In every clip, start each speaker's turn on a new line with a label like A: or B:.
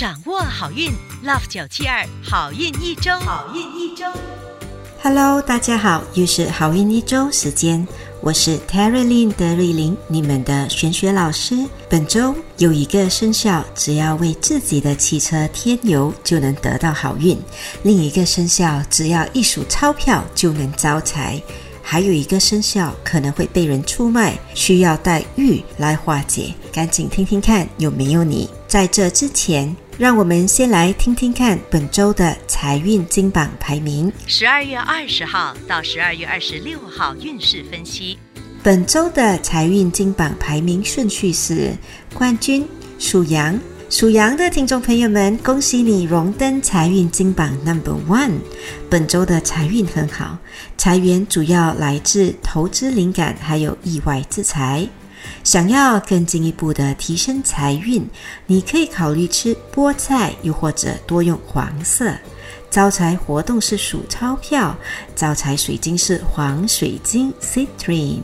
A: 掌握好运，Love 九七二好运一周，好运一周。
B: Hello，大家好，又是好运一周时间，我是 Terry Lin 德瑞琳，你们的玄学老师。本周有一个生肖，只要为自己的汽车添油，就能得到好运；另一个生肖，只要一数钞票就能招财；还有一个生肖可能会被人出卖，需要带玉来化解。赶紧听听看有没有你。在这之前，让我们先来听听看本周的财运金榜排名。
A: 十二月二十号到十二月二十六号运势分析。
B: 本周的财运金榜排名顺序是：冠军属羊，属羊的听众朋友们，恭喜你荣登财运金榜 Number One。本周的财运很好，财源主要来自投资灵感，还有意外之财。想要更进一步的提升财运，你可以考虑吃菠菜，又或者多用黄色。招财活动是数钞票，招财水晶是黄水晶 （Citrine）。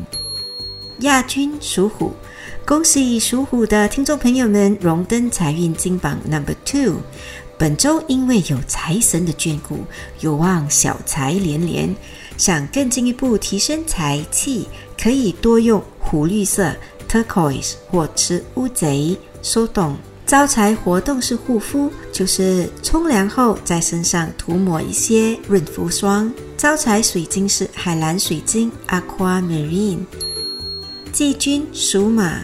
B: 亚军属虎，恭喜属虎的听众朋友们荣登财运金榜 Number Two。本周因为有财神的眷顾，有望小财连连。想更进一步提升财气，可以多用湖绿色 （turquoise） 或吃乌贼 （so d o n 招财活动是护肤，就是冲凉后在身上涂抹一些润肤霜。招财水晶是海蓝水晶 （aquamarine）。季军属马，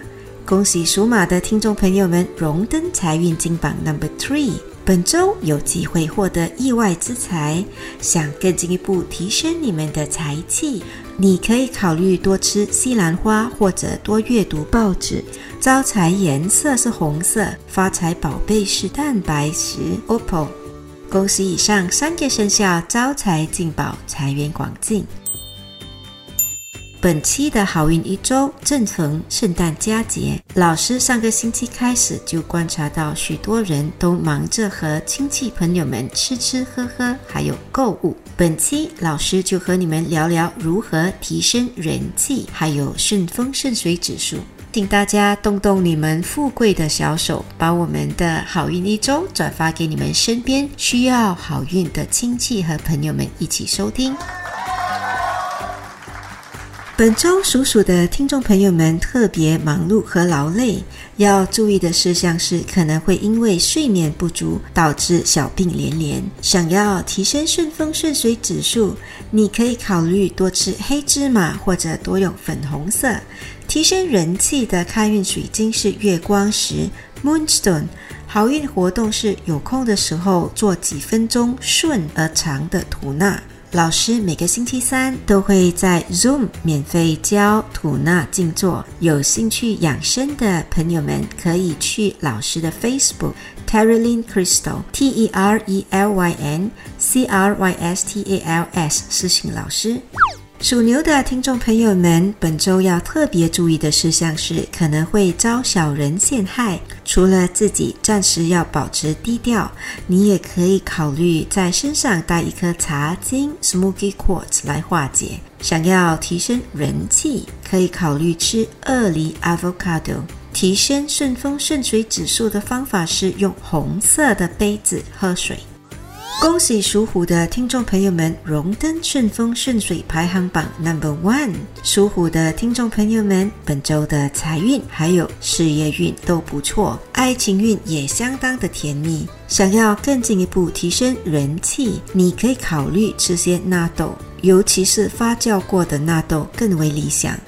B: 恭喜属马的听众朋友们荣登财运金榜 Number Three。本周有机会获得意外之财，想更进一步提升你们的财气，你可以考虑多吃西兰花或者多阅读报纸。招财颜色是红色，发财宝贝是蛋白石 （opal）。恭喜以上三个生肖招财进宝，财源广进。本期的好运一周正逢圣诞佳节，老师上个星期开始就观察到许多人都忙着和亲戚朋友们吃吃喝喝，还有购物。本期老师就和你们聊聊如何提升人气，还有顺风顺水指数。请大家动动你们富贵的小手，把我们的好运一周转发给你们身边需要好运的亲戚和朋友们一起收听。本周属鼠的听众朋友们特别忙碌和劳累，要注意的事项是可能会因为睡眠不足导致小病连连。想要提升顺风顺水指数，你可以考虑多吃黑芝麻或者多用粉红色。提升人气的开运水晶是月光石 （Moonstone）。好运活动是有空的时候做几分钟顺而长的吐纳。老师每个星期三都会在 Zoom 免费教吐纳静坐，有兴趣养生的朋友们可以去老师的 Facebook Terrylin Crystal T E R E L Y N C R Y S T A L S 私信老师。属牛的听众朋友们，本周要特别注意的事项是，可能会遭小人陷害。除了自己暂时要保持低调，你也可以考虑在身上带一颗茶晶 （Smoky Quartz） 来化解。想要提升人气，可以考虑吃鳄梨 （Avocado）。提升顺风顺水指数的方法是用红色的杯子喝水。恭喜属虎的听众朋友们荣登顺风顺水排行榜 Number One。属虎的听众朋友们，本周的财运还有事业运都不错，爱情运也相当的甜蜜。想要更进一步提升人气，你可以考虑吃些纳豆，尤其是发酵过的纳豆更为理想。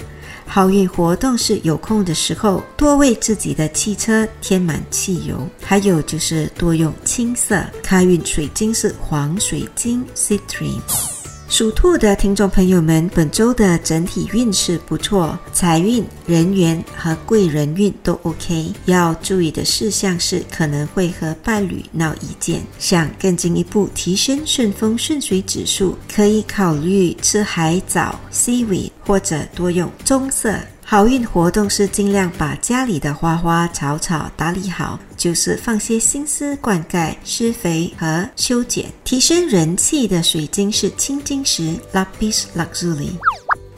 B: 好运活动是有空的时候多为自己的汽车添满汽油，还有就是多用青色。开运水晶是黄水晶 （Citrine）。属兔的听众朋友们，本周的整体运势不错，财运、人缘和贵人运都 OK。要注意的事项是，可能会和伴侣闹意见。想更进一步提升顺风顺水指数，可以考虑吃海藻西尾或者多用棕色。好运活动是尽量把家里的花花草草打理好，就是放些心思灌溉、施肥和修剪。提升人气的水晶是青金石 （Lapis Lazuli）。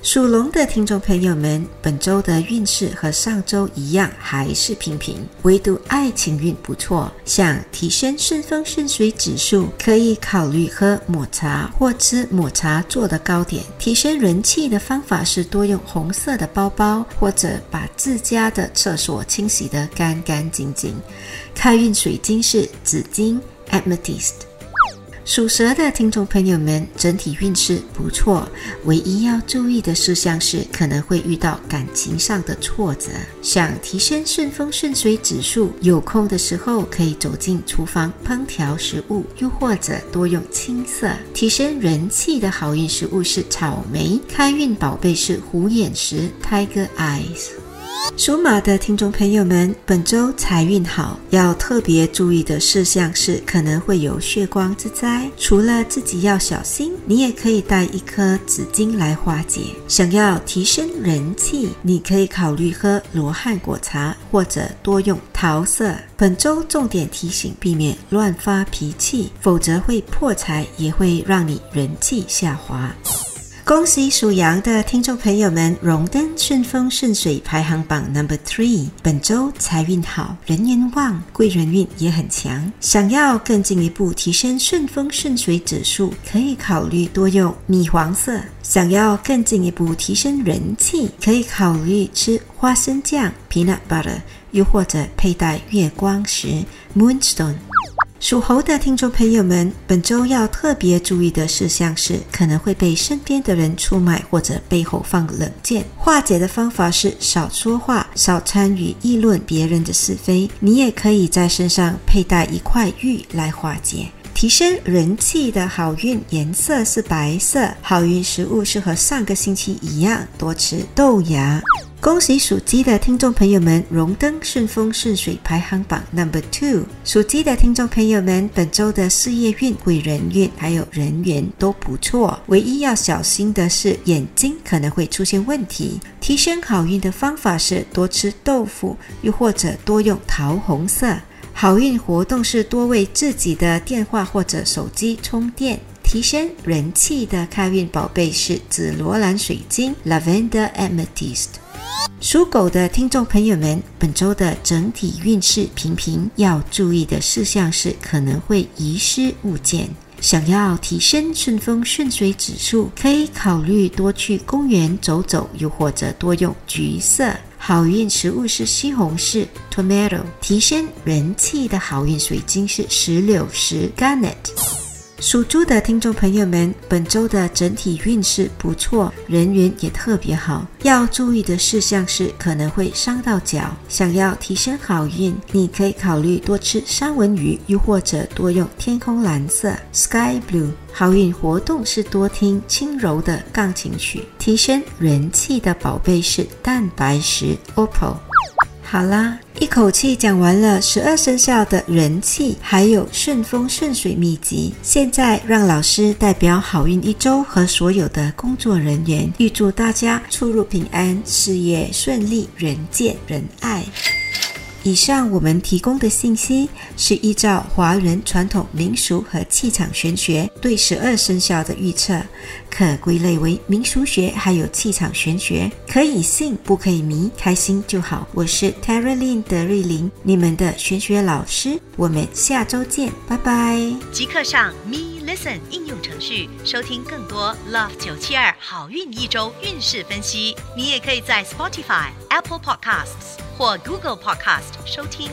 B: 属龙的听众朋友们，本周的运势和上周一样，还是平平，唯独爱情运不错。想提升顺风顺水指数，可以考虑喝抹茶或吃抹茶做的糕点。提升人气的方法是多用红色的包包，或者把自家的厕所清洗得干干净净。开运水晶是紫金 （Amethyst）。属蛇的听众朋友们，整体运势不错，唯一要注意的事项是可能会遇到感情上的挫折。想提升顺风顺水指数，有空的时候可以走进厨房烹调食物，又或者多用青色。提升人气的好运食物是草莓，开运宝贝是虎眼石 （Tiger Eyes）。属马的听众朋友们，本周财运好，要特别注意的事项是可能会有血光之灾。除了自己要小心，你也可以带一颗紫金来化解。想要提升人气，你可以考虑喝罗汉果茶，或者多用桃色。本周重点提醒，避免乱发脾气，否则会破财，也会让你人气下滑。恭喜属羊的听众朋友们，荣登顺风顺水排行榜 number three。本周财运好，人缘旺，贵人运也很强。想要更进一步提升顺风顺水指数，可以考虑多用米黄色。想要更进一步提升人气，可以考虑吃花生酱 （peanut butter），又或者佩戴月光石 （moonstone）。属猴的听众朋友们，本周要特别注意的事项是，可能会被身边的人出卖，或者背后放冷箭。化解的方法是少说话，少参与议论别人的是非。你也可以在身上佩戴一块玉来化解。提升人气的好运颜色是白色，好运食物是和上个星期一样，多吃豆芽。恭喜属鸡的听众朋友们荣登顺风顺水排行榜 number two。属鸡的听众朋友们，本周的事业运、贵人运还有人缘都不错，唯一要小心的是眼睛可能会出现问题。提升好运的方法是多吃豆腐，又或者多用桃红色。好运活动是多为自己的电话或者手机充电。提升人气的开运宝贝是紫罗兰水晶 （Lavender Amethyst）。属狗的听众朋友们，本周的整体运势平平，要注意的事项是可能会遗失物件。想要提升顺风顺水指数，可以考虑多去公园走走，又或者多用橘色。好运食物是西红柿 （tomato）。提升人气的好运水晶是石榴石 （garnet）。属猪的听众朋友们，本周的整体运势不错，人缘也特别好。要注意的事项是可能会伤到脚。想要提升好运，你可以考虑多吃三文鱼，又或者多用天空蓝色 （sky blue）。好运活动是多听轻柔的钢琴曲。提升人气的宝贝是蛋白石 （opal）。好啦，一口气讲完了十二生肖的人气，还有顺风顺水秘籍。现在让老师代表好运一周和所有的工作人员，预祝大家出入平安，事业顺利，人见人爱。以上我们提供的信息是依照华人传统民俗和气场玄学对十二生肖的预测，可归类为民俗学还有气场玄学，可以信不可以迷，开心就好。我是 Tara Lin 德瑞琳，你们的玄学老师，我们下周见，拜拜。
A: 即刻上 Me Listen 应用程序收听更多 Love 九七二好运一周运势分析。你也可以在 Spotify、Apple Podcasts。或 Google Podcast 收听。